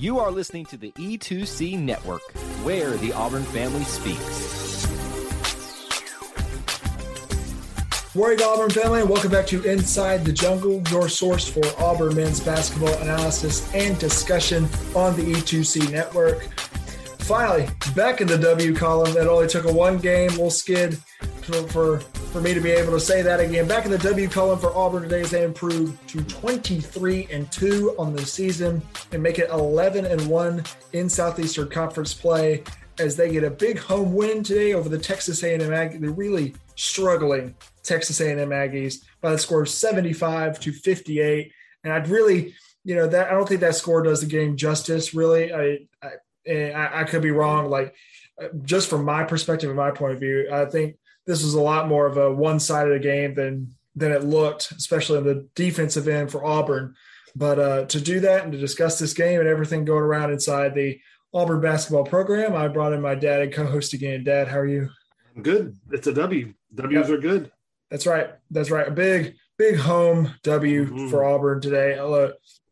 You are listening to the E2C Network, where the Auburn family speaks. War Eagle Auburn family, welcome back to Inside the Jungle, your source for Auburn men's basketball analysis and discussion on the E2C network. Finally, back in the W column. It only took a one game little skid for, for, me to be able to say that again. Back in the W column for Auburn today as they improved to 23 and 2 on the season and make it 11 and 1 in Southeastern Conference play as they get a big home win today over the Texas A&M Aggies. They're really struggling Texas A&M Aggies by the score of 75 to 58. And I'd really, you know, that I don't think that score does the game justice. Really, I, I, I could be wrong. Like, just from my perspective and my point of view, I think this was a lot more of a one-sided game than than it looked, especially on the defensive end for Auburn. But uh, to do that and to discuss this game and everything going around inside the Auburn basketball program, I brought in my dad and co-host again. Dad, how are you? I'm good. It's a W. W's yep. are good. That's right. That's right. A big, big home W mm-hmm. for Auburn today.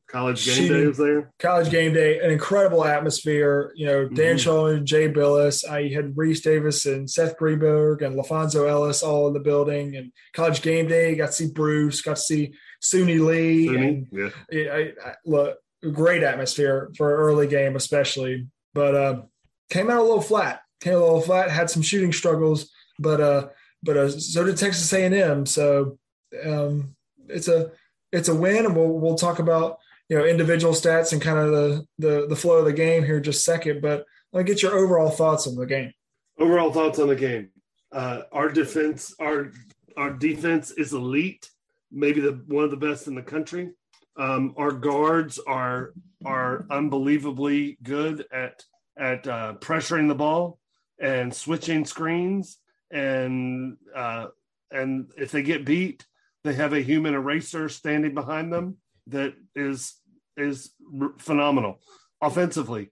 College game she, day was there. College game day, an incredible atmosphere. You know, Dan mm-hmm. Jay Bilas, I had Rece Davis and Seth Greenberg and LaPhonso Ellis all in the building. And college game day, got to see Bruce, got to see Suni Lee. Suni, and yeah. I, I, look, great atmosphere for an early game, especially. But uh, came out a little flat. Came a little flat. Had some shooting struggles, but uh, but uh, so did Texas A&M. So um, it's a it's a win, and we'll we'll talk about you know individual stats and kind of the the, the flow of the game here just second. But get your overall thoughts on the game. Overall thoughts on the game. Uh, our defense, our our defense is elite, maybe the one of the best in the country. Um, our guards are are unbelievably good at at uh, pressuring the ball and switching screens and uh, and if they get beat, they have a human eraser standing behind them that is is phenomenal. Offensively,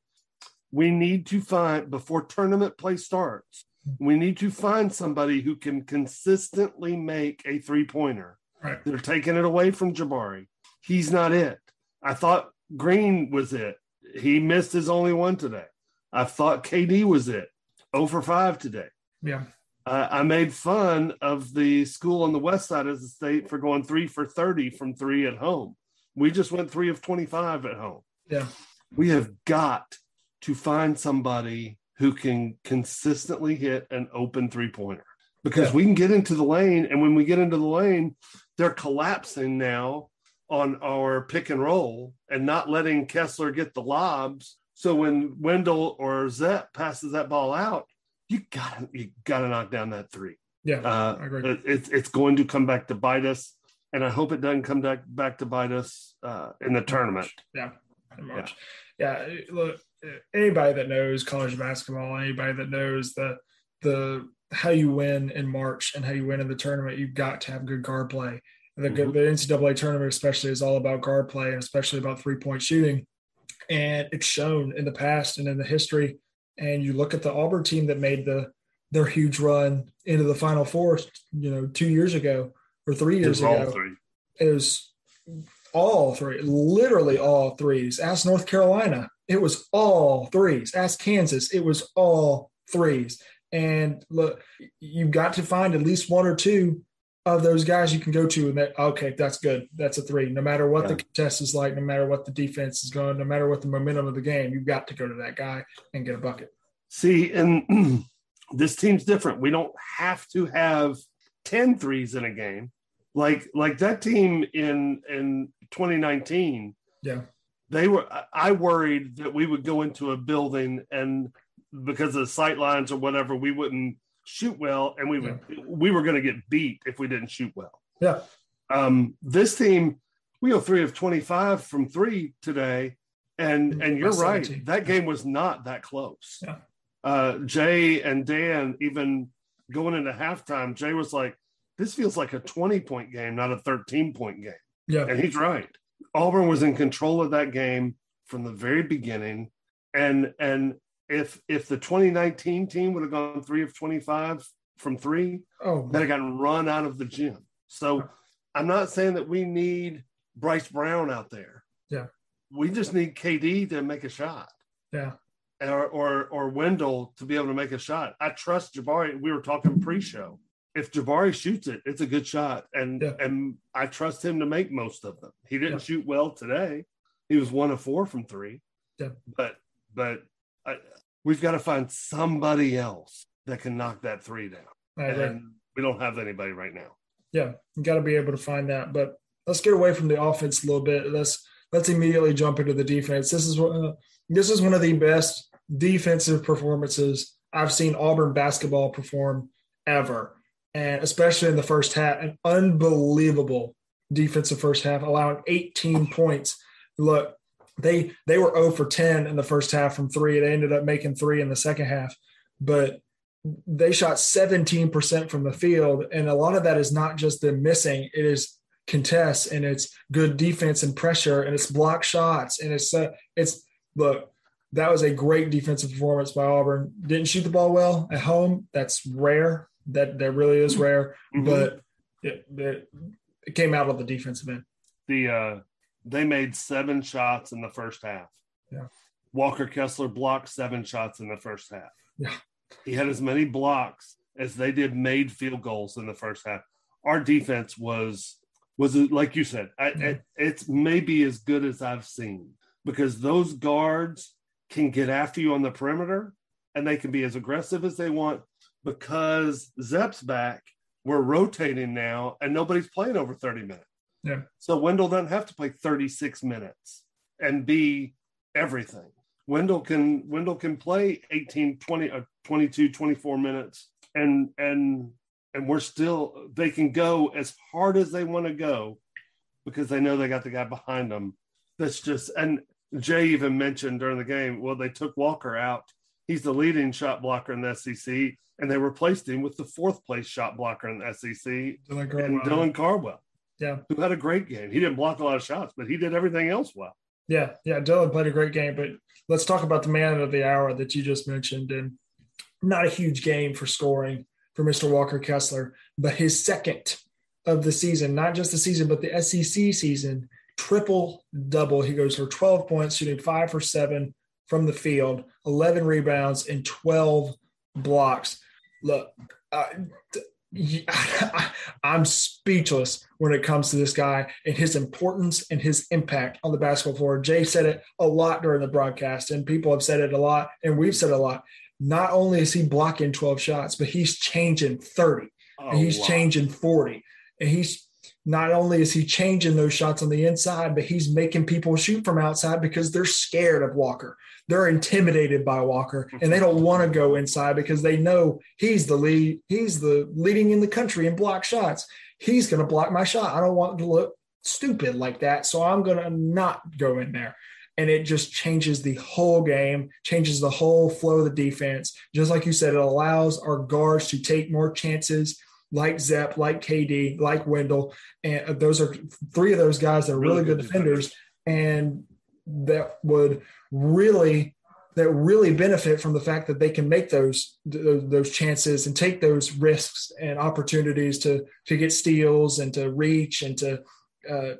we need to find before tournament play starts. We need to find somebody who can consistently make a three pointer. Right. They're taking it away from Jabari. He's not it. I thought Green was it. He missed his only one today. I thought KD was it. 0 for 5 today. Yeah uh, I made fun of the school on the west side of the state for going three for 30 from three at home. We just went three of 25 at home. Yeah. We have got to find somebody who can consistently hit an open three pointer because yeah. we can get into the lane. And when we get into the lane, they're collapsing now on our pick and roll and not letting Kessler get the lobs. So when Wendell or Zep passes that ball out, you gotta you gotta knock down that three. Yeah, uh, I agree. It, it's it's going to come back to bite us, and I hope it doesn't come back back to bite us uh, in the tournament. Yeah, in March. Yeah. yeah, look, anybody that knows college basketball, anybody that knows the the how you win in March and how you win in the tournament, you've got to have good guard play. The, mm-hmm. the NCAA tournament, especially, is all about guard play and especially about three point shooting. And it's shown in the past and in the history and you look at the Auburn team that made the their huge run into the Final Four, you know, two years ago or three years ago. It was all three, literally all threes. Ask North Carolina, it was all threes. Ask Kansas, it was all threes. And look, you've got to find at least one or two of those guys you can go to and that okay that's good that's a three no matter what yeah. the contest is like no matter what the defense is going no matter what the momentum of the game you've got to go to that guy and get a bucket see and this team's different we don't have to have 10 threes in a game like like that team in in 2019 yeah they were i worried that we would go into a building and because of the sight lines or whatever we wouldn't shoot well, and we would yeah. we were going to get beat if we didn't shoot well. Yeah. Um, this team, we go three of 25 from three today. And and you're right. That game was not that close. Yeah. Uh, Jay and Dan, even going into halftime, Jay was like, this feels like a 20 point game, not a 13 point game. Yeah. And he's right. Auburn was in control of that game from the very beginning. And and if if the 2019 team would have gone three of 25 from three, Oh, that had gotten run out of the gym. So I'm not saying that we need Bryce Brown out there. Yeah. We just need KD to make a shot. yeah. Or or or Wendell to be able to make a shot. I trust Jabari. We were talking pre-show. If Jabari shoots it, it's a good shot. And Yeah. and I trust him to make most of them. He didn't Yeah. shoot well today. He was one of four from three. Yeah. But but I, we've got to find somebody else that can knock that three down. Agree. And we don't have anybody right now. Yeah, you got to be able to find that. But let's get away from the offense a little bit. Let's let's immediately jump into the defense. This is one. This is one of the best defensive performances I've seen Auburn basketball perform ever, and especially in the first half. An unbelievable defensive first half, allowing 18 points. Look, they they were 0 for 10 in the first half from three. They ended up making three in the second half, but they shot 17% from the field. And a lot of that is not just them missing, it is contests and it's good defense and pressure and it's block shots. And it's, uh, it's, look, that was a great defensive performance by Auburn. Didn't shoot the ball well at home. That's rare. That, that really is rare. Mhm. But it, it, it came out of the defensive end. the uh they made seven shots in the first half. Yeah. Walker Kessler blocked seven shots in the first half. Yeah. He had as many blocks as they did made field goals in the first half. Our defense was was like you said, I, Yeah. it, it's maybe as good as I've seen because those guards can get after you on the perimeter and they can be as aggressive as they want because Zep's back. We're rotating now and nobody's playing over 30 minutes. Yeah. So Wendell doesn't have to play 36 minutes and be everything. Wendell can Wendell can play 18, 20, uh, 22, 24 minutes and and and we're still they can go as hard as they want to go because they know they got the guy behind them. That's just and Jay even mentioned during the game, well, they took Walker out. He's the leading shot blocker in the SEC, and they replaced him with the fourth place shot blocker in the SEC, Dylan and Dylan Cardwell. Yeah. who had a great game. He didn't block a lot of shots, but he did everything else well. Yeah, yeah, Dylan played a great game, but let's talk about the man of the hour that you just mentioned. And not a huge game for scoring for Mr. Walker Kessler, but his second of the season, not just the season, but the SEC season, triple double. He goes for 12 points, shooting five for seven from the field, 11 rebounds, and 12 blocks. Look, uh, I, I'm speechless when it comes to this guy and his importance and his impact on the basketball floor. Jay said it a lot during the broadcast, and people have said it a lot, and we've said a lot. Not only is he blocking 12 shots, but he's changing 30, Oh, and he's wow. changing 40, and he's not only is he changing those shots on the inside, but he's making people shoot from outside because they're scared of Walker. They're intimidated by Walker, and they don't want to go inside because they know he's the lead. He's the leading in the country in block shots. He's going to block my shot. I don't want to look stupid like that, so I'm going to not go in there. And it just changes the whole game, changes the whole flow of the defense. Just like you said, it allows our guards to take more chances, like Zep, like KD, like Wendell, and those are three of those guys that are really, Really good good defenders, and that would really that really benefit from the fact that they can make those those, those chances and take those risks and opportunities to to get steals and to reach and to uh,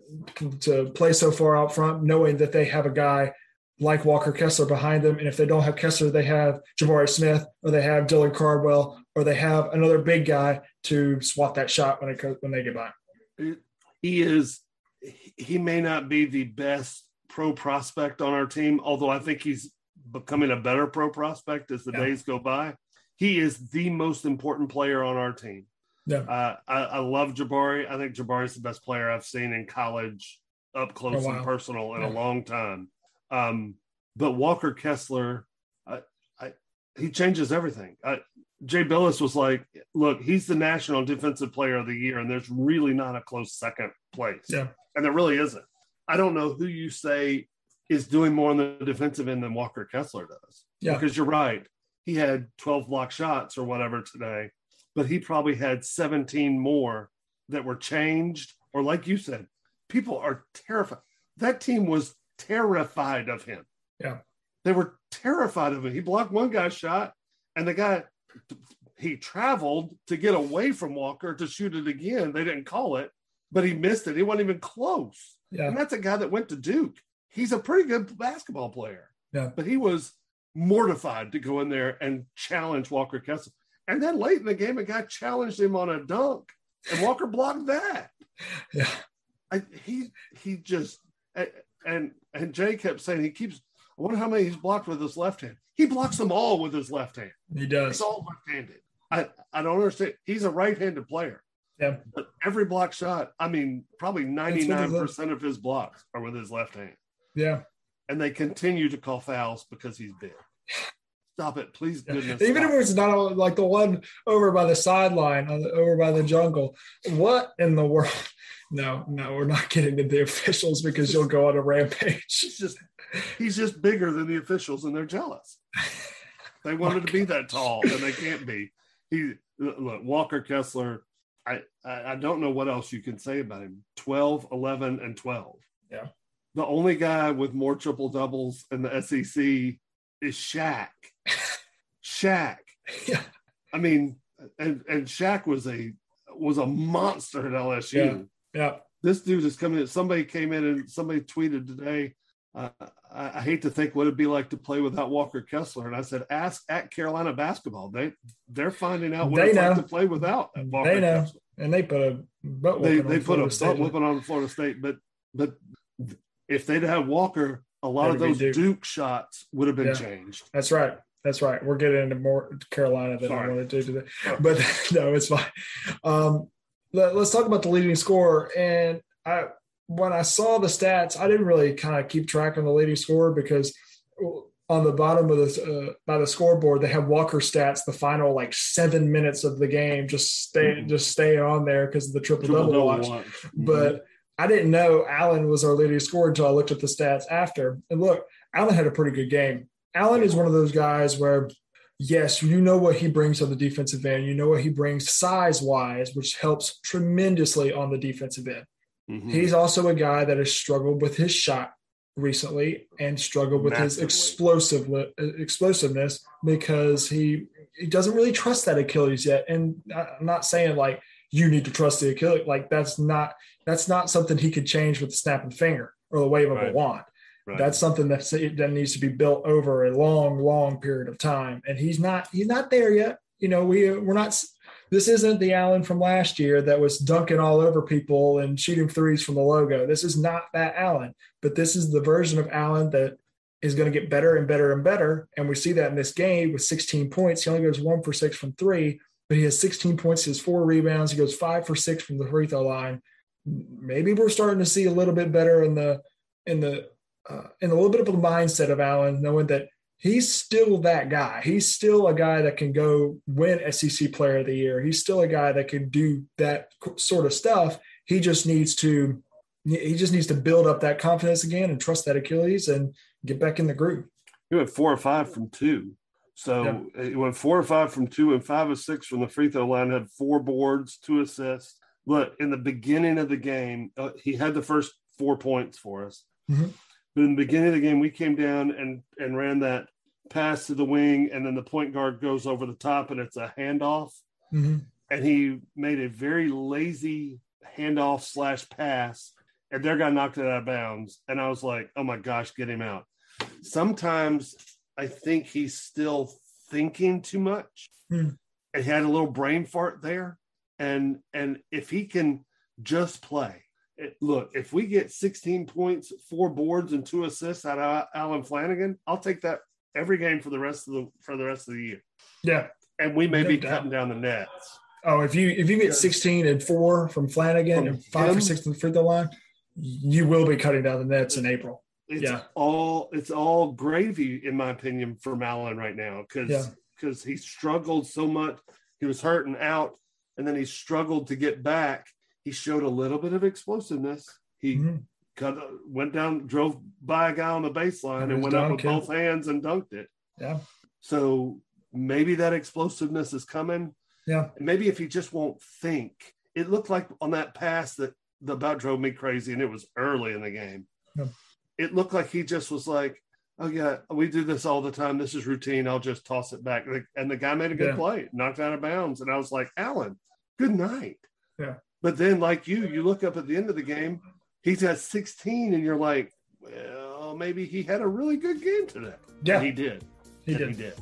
to play so far out front, knowing that they have a guy like Walker Kessler behind them, and if they don't have Kessler, they have Jabari Smith or they have Dylan Cardwell or they have another big guy to swat that shot when it goes, when they get by. he is he may not be the best pro prospect on our team although i think he's becoming a better pro prospect as the Yeah. days go by. He is the most important player on our team. Yeah. uh, I, I love jabari. I think jabari is the best player i've seen in college up close Oh, and personal in a long time um, but walker kessler I, I, he changes everything I, Jay Bilas was like, look, he's the national defensive player of the year, and there's really not a close second place. Yeah. And there really isn't. I don't know who you say is doing more on the defensive end than Walker Kessler does. Yeah. Because you're right. He had 12 block shots or whatever today, but he probably had 17 more that were changed. Or like you said, people are terrified. That team was terrified of him. Yeah. They were terrified of him. He blocked one guy's shot, and the guy he traveled to get away from Walker to shoot it again. They didn't call it, but he missed it. He wasn't even close. Yeah. And that's a guy that went to Duke. He's a pretty good basketball player. Yeah. But he was mortified to go in there and challenge Walker Kessler. And then late in the game, a guy challenged him on a dunk, and Walker blocked that. Yeah. I, he he just and and Jay kept saying he keeps. I wonder how many he's blocked with his left hand. He blocks them all with his left hand. He does. It's all left-handed. I I don't understand. He's a right-handed player. Yeah. But every block shot, I mean, probably ninety-nine percent of his blocks are with his left hand. Yeah. And they continue to call fouls because he's big. Stop it, please, goodness. Even stop. if it's not like the one over by the sideline, over by the jungle. What in the world? No, no, we're not getting to the officials because you'll go on a rampage. He's just he's just bigger than the officials, and they're jealous. They wanted to be that tall, and they can't be. He look Walker Kessler. I, I I don't know what else you can say about him. 12, 11, and 12. Yeah. The only guy with more triple doubles in the SEC is Shaq. Shaq. Yeah. I mean, and and Shaq was a was a monster at LSU. Yeah. This dude is coming in. Somebody came in and somebody tweeted today. Uh, I, I hate to think what it'd be like to play without Walker Kessler. And I said, ask at Carolina basketball. They they're finding out what They it's know. like to play without Walker They know. Kessler. And they put a butt They they put Florida a State. butt whooping on Florida State, but but if they'd have Walker, a lot of That'd those Duke. Duke. shots would have been Yeah. changed. That's right. That's right. We're getting into more Carolina than I wanted to today. But no, it's fine. Um, let, us talk about the leading scorer. And I, when I saw the stats, I didn't really kind of keep track on the leading scorer because on the bottom of the uh, by the scoreboard they have Walker stats the final like seven minutes of the game just stay Mhm. just stay on there because of the triple double Triple-double watch watch. but I didn't know Allen was our leading scorer until I looked at the stats after. And look, Allen had a pretty good game. Allen is one of those guys where, yes, you know what he brings on the defensive end. You know what he brings size wise, which helps tremendously on the defensive end. Mhm. He's also a guy that has struggled with his shot recently and struggled with his explosive explosiveness because he he doesn't really trust that Achilles yet. And I'm not saying like you need to trust the Achilles. Like that's not that's not something he could change with the snap of a finger or the wave of a wand. Right. That's something that's, that needs to be built over a long, long period of time. And he's not he's not there yet. You know, we we're not. This isn't the Allen from last year that was dunking all over people and shooting threes from the logo. This is not that Allen, but this is the version of Allen that is going to get better and better and better. And we see that in this game with 16 points. He only goes one for six from three, but he has 16 points, he has four rebounds. He goes five for six from the free throw line. Maybe we're starting to see a little bit better in the in the uh, in a little bit of a mindset of Allen, knowing that he's still that guy. He's still a guy that can go win SEC Player of the Year. He's still a guy that can do that sort of stuff. He just needs to he just needs to build up that confidence again and trust that Achilles and get back in the groove. He went four or five from two. So he went four or five from two and five or six from the free throw line, had four boards, two assists. Look, in the beginning of the game, uh, he had the first four points for us. Mhm. But in the beginning of the game, we came down and, and ran that pass to the wing, and then the point guard goes over the top and it's a handoff. Mm-hmm. And he made a very lazy handoff slash pass, and their guy knocked it out of bounds. And I was like, oh my gosh, get him out. Sometimes I think he's still thinking too much. Hmm. And he had a little brain fart there. And and if he can just play, look, if we get 16 points, four boards, and two assists out of Allen Flanigan, I'll take that every game for the rest of the for the rest of the year. Yeah. And we may No be doubt. cutting down the nets. Oh, if you if you get 16 and four from Flanigan From and five him? for six from the free throw line, you will be cutting down the nets in April. It's Yeah. all it's all gravy, in my opinion, for Allen right now. Because Yeah. because he struggled so much. He was hurting out, and then he struggled to get back. He showed a little bit of explosiveness. He mm-hmm. cut, went down, drove by a guy on the baseline, and, and went up with both hands and dunked it. Yeah. So maybe that explosiveness is coming. Yeah. And maybe if he just won't think, it looked like on that pass that the about drove me crazy, and it was early in the game. Yeah. It looked like he just was like, "Oh yeah, we do this all the time. This is routine. I'll just toss it back." And the guy made a good yeah. play, knocked out of bounds, and I was like, "Allen, good night." Yeah. But then, like you, you look up at the end of the game, he's at 16, and you're like, "Well, maybe he had a really good game today." Yeah, and he did. He and did. He did.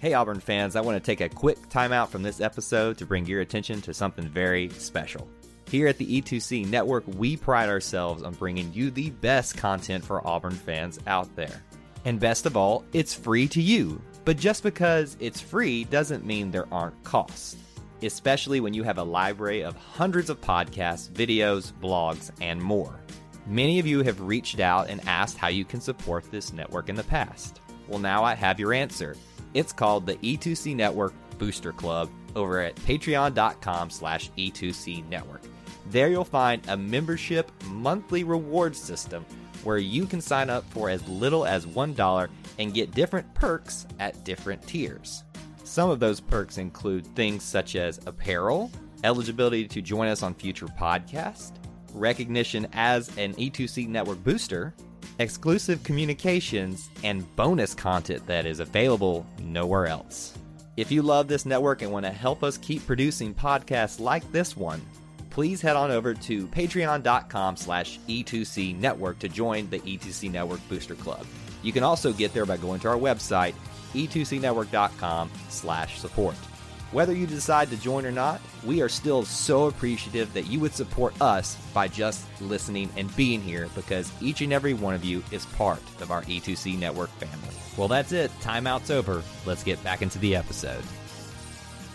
Hey, Auburn fans, I want to take a quick timeout from this episode to bring your attention to something very special. Here at the E2C Network, we pride ourselves on bringing you the best content for Auburn fans out there. And best of all, it's free to you. But just because it's free doesn't mean there aren't costs, especially when you have a library of hundreds of podcasts, videos, blogs, and more. Many of you have reached out and asked how you can support this network in the past. Well, now I have your answer. It's called the E2C Network Booster Club over at patreon.com slash E2C Network. There you'll find a membership monthly reward system where you can sign up for as little as $1 and get different perks at different tiers. Some of those perks include things such as apparel, eligibility to join us on future podcasts, recognition as an E2C network booster, exclusive communications, and bonus content that is available nowhere else. If you love this network and want to help us keep producing podcasts like this one, please head on over to patreon.com slash E2C Network to join the E2C Network Booster Club. You can also get there by going to our website, e2cnetwork.com slash support. Whether you decide to join or not, we are still so appreciative that you would support us by just listening and being here because each and every one of you is part of our E2C Network family. Well, that's it. Timeout's over. Let's get back into the episode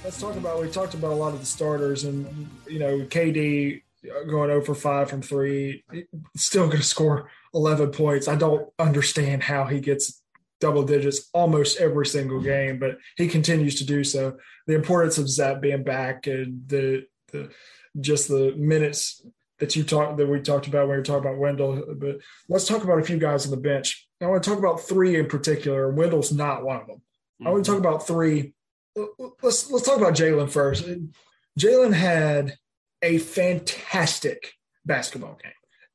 let's talk about we talked about a lot of the starters and you know KD going oh over five from three, still going to score 11 points. I don't understand how he gets double digits almost every single game, but he continues to do so. The importance of Zep being back and the the just the minutes that you talked that we talked about when we were talking about Wendell. But let's talk about a few guys on the bench. I want to talk about three in particular. Wendell's not one of them. Mm-hmm. I want to talk about three let's let's talk about Jalen first. Jalen had a fantastic basketball game,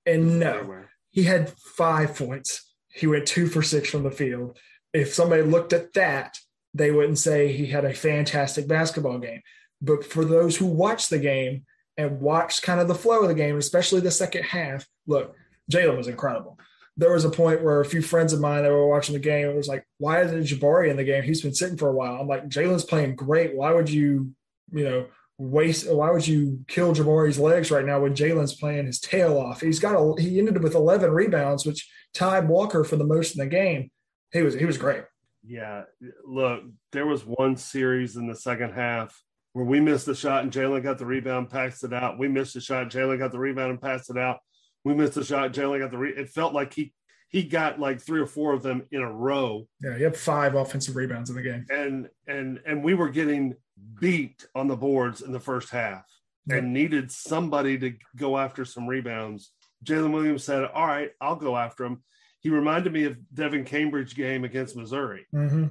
and no, he had five points. He went two for six from the field. If somebody looked at that, they wouldn't say he had a fantastic basketball game. But for those who watched the game and watched kind of the flow of the game, especially the second half, look, Jalen was incredible there was a point where a few friends of mine that were watching the game, it was like, why isn't Jabari in the game? He's been sitting for a while. I'm like, Jalen's playing great. Why would you, you know, waste? Why would you kill Jabari's legs right now when Jalen's playing his tail off? He's got a. He ended up with 11 rebounds, which tied Walker for the most in the game. He was he was great. Yeah, look, there was one series in the second half where we missed the shot and Jalen got the rebound, passed it out. We missed the shot, Jalen got the rebound and passed it out we missed a shot. Jalen got the. Re- it felt like he he got like three or four of them in a row. Yeah, he had five offensive rebounds in the game. And and and we were getting beat on the boards in the first half yeah. and needed somebody to go after some rebounds. Jalen Williams said, "All right, I'll go after him." He reminded me of Devin Cambridge game against Missouri. Mm-hmm.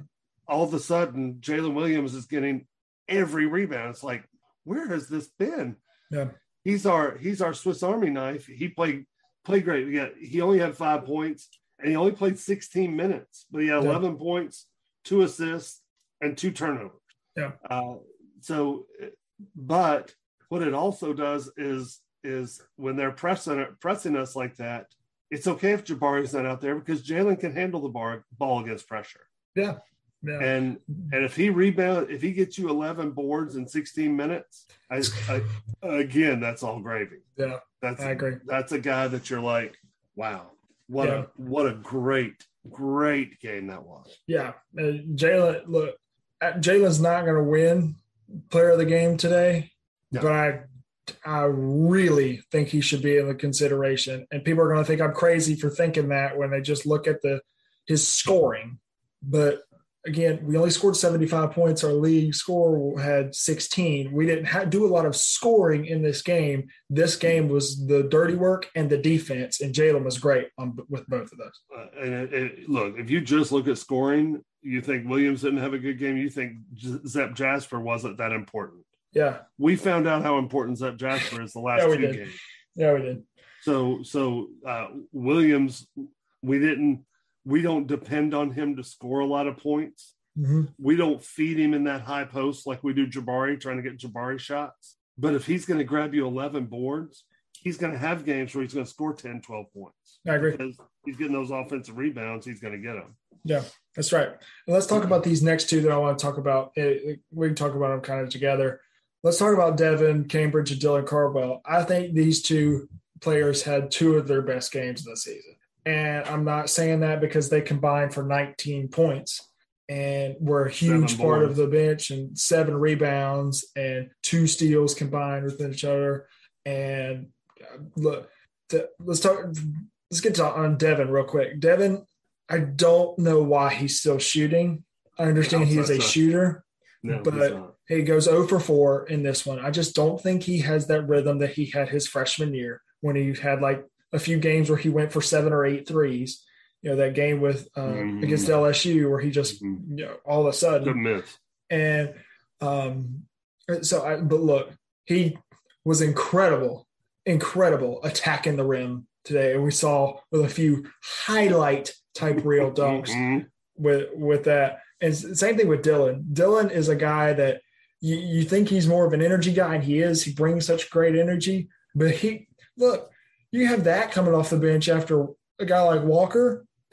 All of a sudden, Jalen Williams is getting every rebound. It's like, where has this been? Yeah he's our he's our Swiss Army knife. He played played great. Yeah, he only had five points and he only played 16 minutes, but he had 11 yeah. points, two assists, and two turnovers. Yeah. Uh, so, but what it also does is is when they're pressing pressing us like that, it's okay if Jabari's not out there because Jalen can handle the bar, ball against pressure. Yeah. Yeah. And and if he rebound, if he gets you 11 boards in 16 minutes, I, I, again, that's all gravy. Yeah, that's I agree. That's a guy that you're like, wow, what yeah. a what a great great game that was. Yeah, uh, Jalen. Look, Uh, Jalen's not going to win Player of the Game today, no. but I I really think he should be in the consideration. And people are going to think I'm crazy for thinking that when they just look at the his scoring, but again, we only scored 75 points. Our league score had 16. We didn't do a lot of scoring in this game. This game was the dirty work and the defense, and Jalen was great on, with both of those. Uh, and it, it, look, if you just look at scoring, you think Williams didn't have a good game. You think Zep Jasper wasn't that important. Yeah, we found out how important Zep Jasper is the last yeah, two did. games. Yeah, we did. So, so uh, Williams, we didn't we don't depend on him to score a lot of points. Mm-hmm. We don't feed him in that high post like we do Jabari, trying to get Jabari shots. But if he's going to grab you 11 boards, he's going to have games where he's going to score 10, 12 points. I agree. Because he's getting those offensive rebounds, he's going to get them. Yeah, that's right. And let's talk about these next two that I want to talk about. We can talk about them kind of together. Let's talk about Devin Cambridge and Dylan Cardwell. I think these two players had two of their best games the season. And I'm not saying that because they combined for 19 points and were a huge part of the bench and seven rebounds and two steals combined with each other. And uh, look, to, let's talk. Let's get to on Devin real quick. Devin, I don't know why he's still shooting. I understand he is a shooter, no, but he goes 0 for 4 in this one. I just don't think he has that rhythm that he had his freshman year when he had like a few games where he went for seven or eight threes. You know that game with um, mm-hmm. against LSU where he just mm-hmm. you know all of a sudden. And um, so I but look, he was incredible, incredible attacking the rim today, and we saw with a few highlight type real dunks mm-hmm. with with that. And same thing with Dylan. Dylan is a guy that you, you think he's more of an energy guy, and he is. He brings such great energy, but he look you have that coming off the bench after a guy like Walker.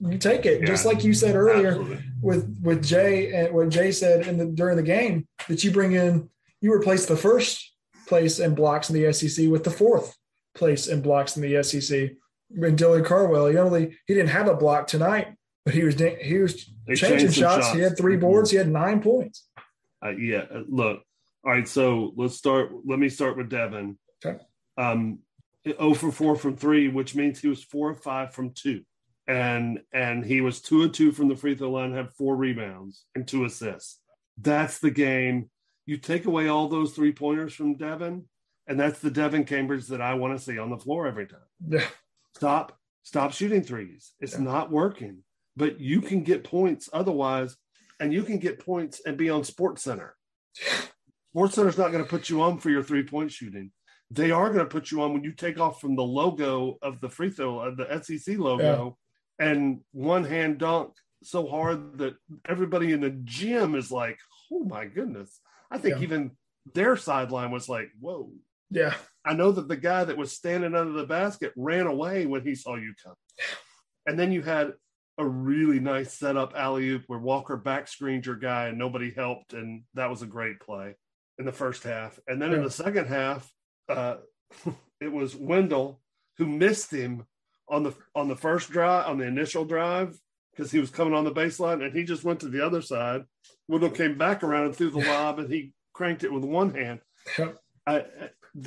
you take it, yeah, just like you said earlier absolutely. with with Jay and what Jay said in the during the game that you bring in, you replace the first place in blocks in the SEC with the fourth place in blocks in the SEC. And Dylan Cardwell, he only he didn't have a block tonight, but he was he was they changing shots. shots. He had 3 mm-hmm. boards. He had nine points. Uh, yeah, uh, look. All right, so let's start. Let me start with Devin. Okay. Um, 0 for 4 from three, which means he was four or five from two. And and he was two and two from the free throw line, had four rebounds and two assists. That's the game. You take away all those three pointers from Devin, and that's the Devin Cambridge that I want to see on the floor every time. Yeah. Stop, stop shooting threes. It's yeah. not working. But you can get points otherwise, and you can get points and be on Sports Center. Sports Center's not going to put you on for your three point shooting they are going to put you on when you take off from the logo of the free throw of the SEC logo yeah. and one hand dunk so hard that everybody in the gym is like, "Oh my goodness!" I think yeah. even their sideline was like, "Whoa!" Yeah, I know that the guy that was standing under the basket ran away when he saw you come, and then you had a really nice setup alley oop where Walker back screened your guy and nobody helped, and that was a great play in the first half. And then yeah. in the second half, uh, it was Wendell who missed him on the on the first drive on the initial drive because he was coming on the baseline and he just went to the other side. Wendell came back around and threw the lob and he cranked it with one hand. I,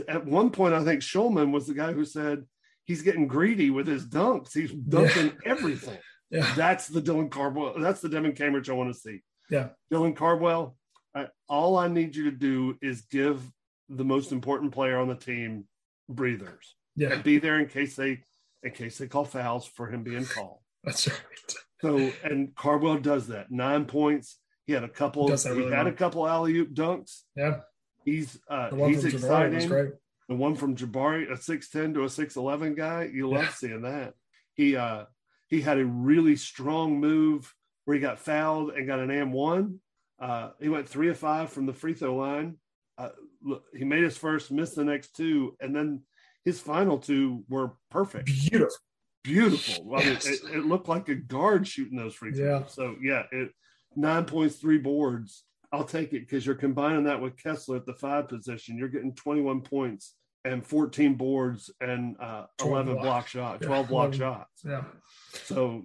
at one point, I think Shulman was the guy who said he's getting greedy with his dunks. He's dunking yeah. everything. Yeah. That's the Dylan Cardwell. That's the Devin Cambridge I want to see. Yeah. Dylan Cardwell, I, all I need you to do is give the most important player on the team breathers. Yeah. And be there in case they in case they call fouls for him being called. That's right. So and Cardwell does that. Nine points. He had a couple. He, really had well. a couple alley oop dunks. Yeah. He's uh he's exciting. The one from Jabari, a six ten to a six eleven guy. You love yeah. seeing that. He uh he had a really strong move where he got fouled and got an AM one. Uh, he went three of five from the free throw line. Uh, he made his first, missed the next two, and then his final two were perfect. Beautiful. Beautiful. I mean, it, it, looked like a guard shooting those free throws. Yeah. So yeah, it nine points, three boards. I'll take it because you're combining that with Kessler at the five position. You're getting 21 points and 14 boards and uh, 11 block, block shots, 12 yeah. block 11. shots. Yeah. So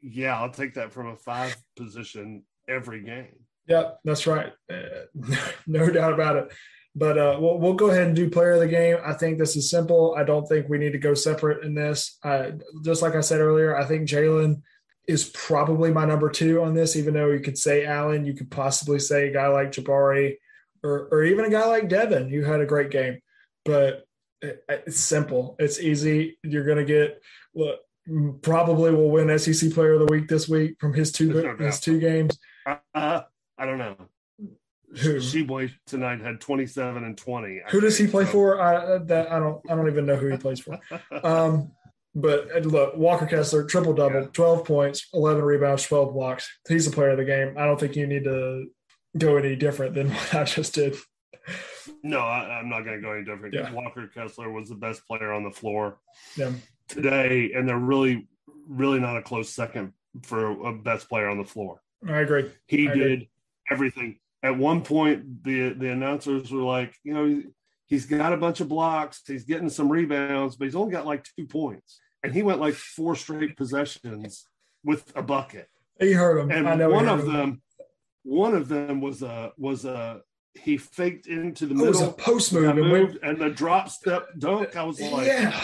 yeah, I'll take that from a five position every game. Yeah, that's right. Uh, no doubt about it. But uh, we'll, we'll go ahead and do player of the game. I think this is simple. I don't think we need to go separate in this. Uh, just like I said earlier, I think Jalen is probably my number two on this, even though you could say Allen, you could possibly say a guy like Jabari or, or even a guy like Devin, who had a great game. But it, it's simple, it's easy. You're going to get, look, probably will win SEC Player of the Week this week from his two his two games. Uh, I don't know. Who? Tshiebwe tonight had 27 and 20. I who does he play so. for? I that I don't I don't even know who he plays for. Um, but uh, look, Walker Kessler triple double, yeah. 12 points, 11 rebounds, 12 blocks. He's the player of the game. I don't think you need to go any different than what I just did. No, I, am not going to go any different. Yeah. Walker Kessler was the best player on the floor yeah. today, and they're really, really not a close second for a best player on the floor. I agree. He I did agree. Everything. At one point, the the announcers were like, you know, he's got a bunch of blocks, he's getting some rebounds, but he's only got like two points, and he went like four straight possessions with a bucket. He heard him. And one of him. them, one of them was a was a he faked into the oh, middle. It was a post move and, moved, and the drop step dunk. I was like, yeah.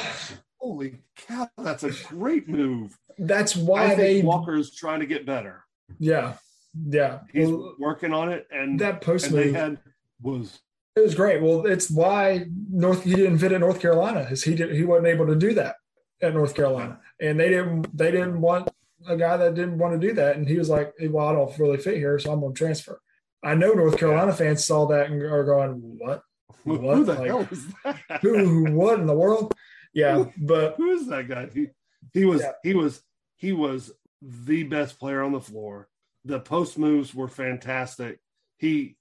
holy cow, that's a great move. That's why they Walker is trying to get better. Yeah, yeah, he's well, working on it, and that post move had was it was great. Well, it's why North he didn't fit at North Carolina, is he did he wasn't able to do that at North Carolina, and they didn't they didn't want a guy that didn't want to do that, and he was like, well, I don't really fit here, so I'm going to transfer. I know North Carolina fans saw that and are going, "What? What? Who the like, hell is that? Who? What in the world?" Yeah, but who is that guy? He, he was yeah. he was he was the best player on the floor. The post moves were fantastic. He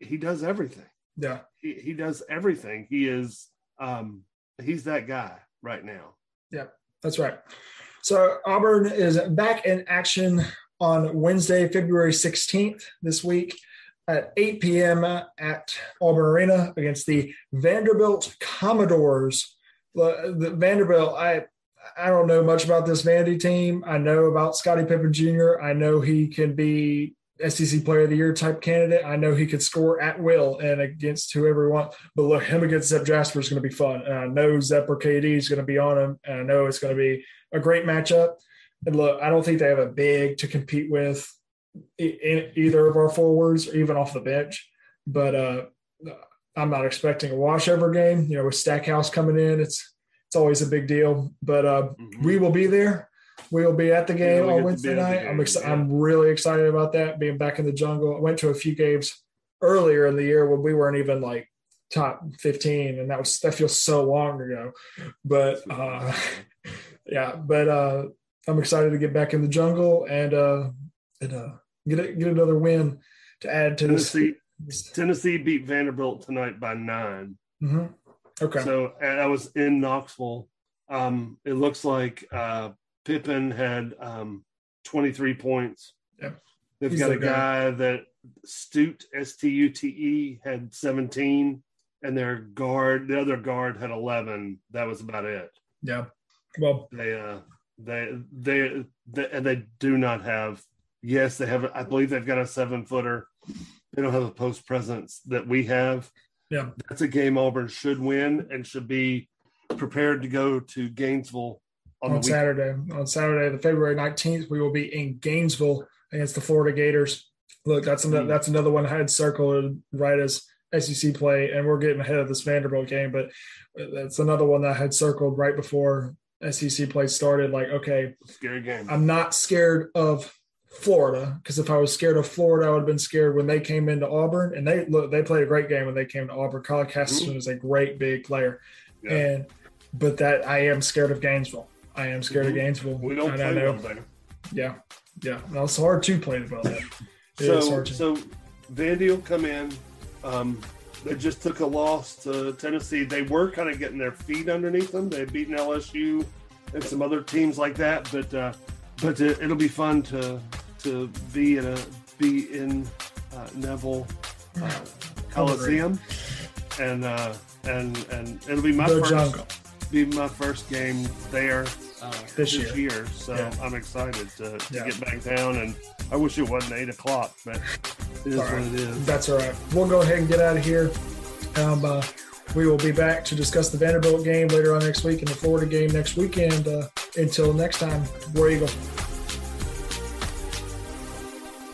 he, does everything. Yeah, he, he does everything. He is um he's that guy right now. Yeah, that's right. So Auburn is back in action on Wednesday, February 16th this week at 8 p.m. at Auburn Arena against the Vanderbilt Commodores. The, the Vanderbilt, I I don't know much about this Vandy team. I know about Scottie Pippen Jr. I know he can be SEC Player of the Year type candidate. I know he could score at will and against whoever he wants. But look, him against Zep Jasper is going to be fun. And I know Zep or KD is going to be on him, and I know it's going to be a great matchup. And look, I don't think they have a big to compete with in either of our forwards or even off the bench. But uh, I'm not expecting a washover game. You know, with Stackhouse coming in, it's it's always a big deal. But uh, mm-hmm. we will be there. We will be at the game on Wednesday night. I'm excited. Yeah. I'm really excited about that. Being back in the jungle. I went to a few games earlier in the year when we weren't even like top 15, and that was that feels so long ago. But uh, yeah, but uh, I'm excited to get back in the jungle and uh, and uh, get a, get another win to add to Tennessee. This. Tennessee beat Vanderbilt tonight by 9 mm-hmm. Okay. So I was in Knoxville. Um, it looks like uh, Pippen had um, 23 points. Yep. They've He's got a guy, guy that Stute S T U T E had 17, and their guard, the other guard, had 11. That was about it. Yeah. Well, they uh, they they, they they do not have. Yes, they have. I believe they've got a seven footer. They don't have a post presence that we have. Yeah, that's a game Auburn should win and should be prepared to go to Gainesville on, on Saturday. On Saturday, the February nineteenth, we will be in Gainesville against the Florida Gators. Look, that's another, hmm. that's another one I had circled right as SEC play, and we're getting ahead of this Vanderbilt game, but uh, that's another one that I had circled right before SEC play started, like, okay, scary game. I'm not scared of Florida because if I was scared of Florida, I would have been scared when they came into Auburn. And they look, they played a great game when they came to Auburn. Colin Castleton mm-hmm. is a great big player, yeah. and but that I am scared of Gainesville. I am scared mm-hmm. of Gainesville. We don't play well there. Yeah, yeah. Now it's hard to play well there. so, so Vandy will come in. Um, they just took a loss to Tennessee. They were kind of getting their feet underneath them. They had beaten LSU and some other teams like that, but uh, but it, will be fun to to be in a be in uh, Neville uh, Coliseum, and uh, and and it'll be my the first jungle. be my first game there uh, this, year. year. So yeah. I'm excited to, to yeah. get back down. And I wish it wasn't eight o'clock, but it is what it is. That's all right. We'll go ahead and get out of here. Um, uh, we will be back to discuss the Vanderbilt game later on next week and the Florida game next weekend. Uh, until next time, War Eagle.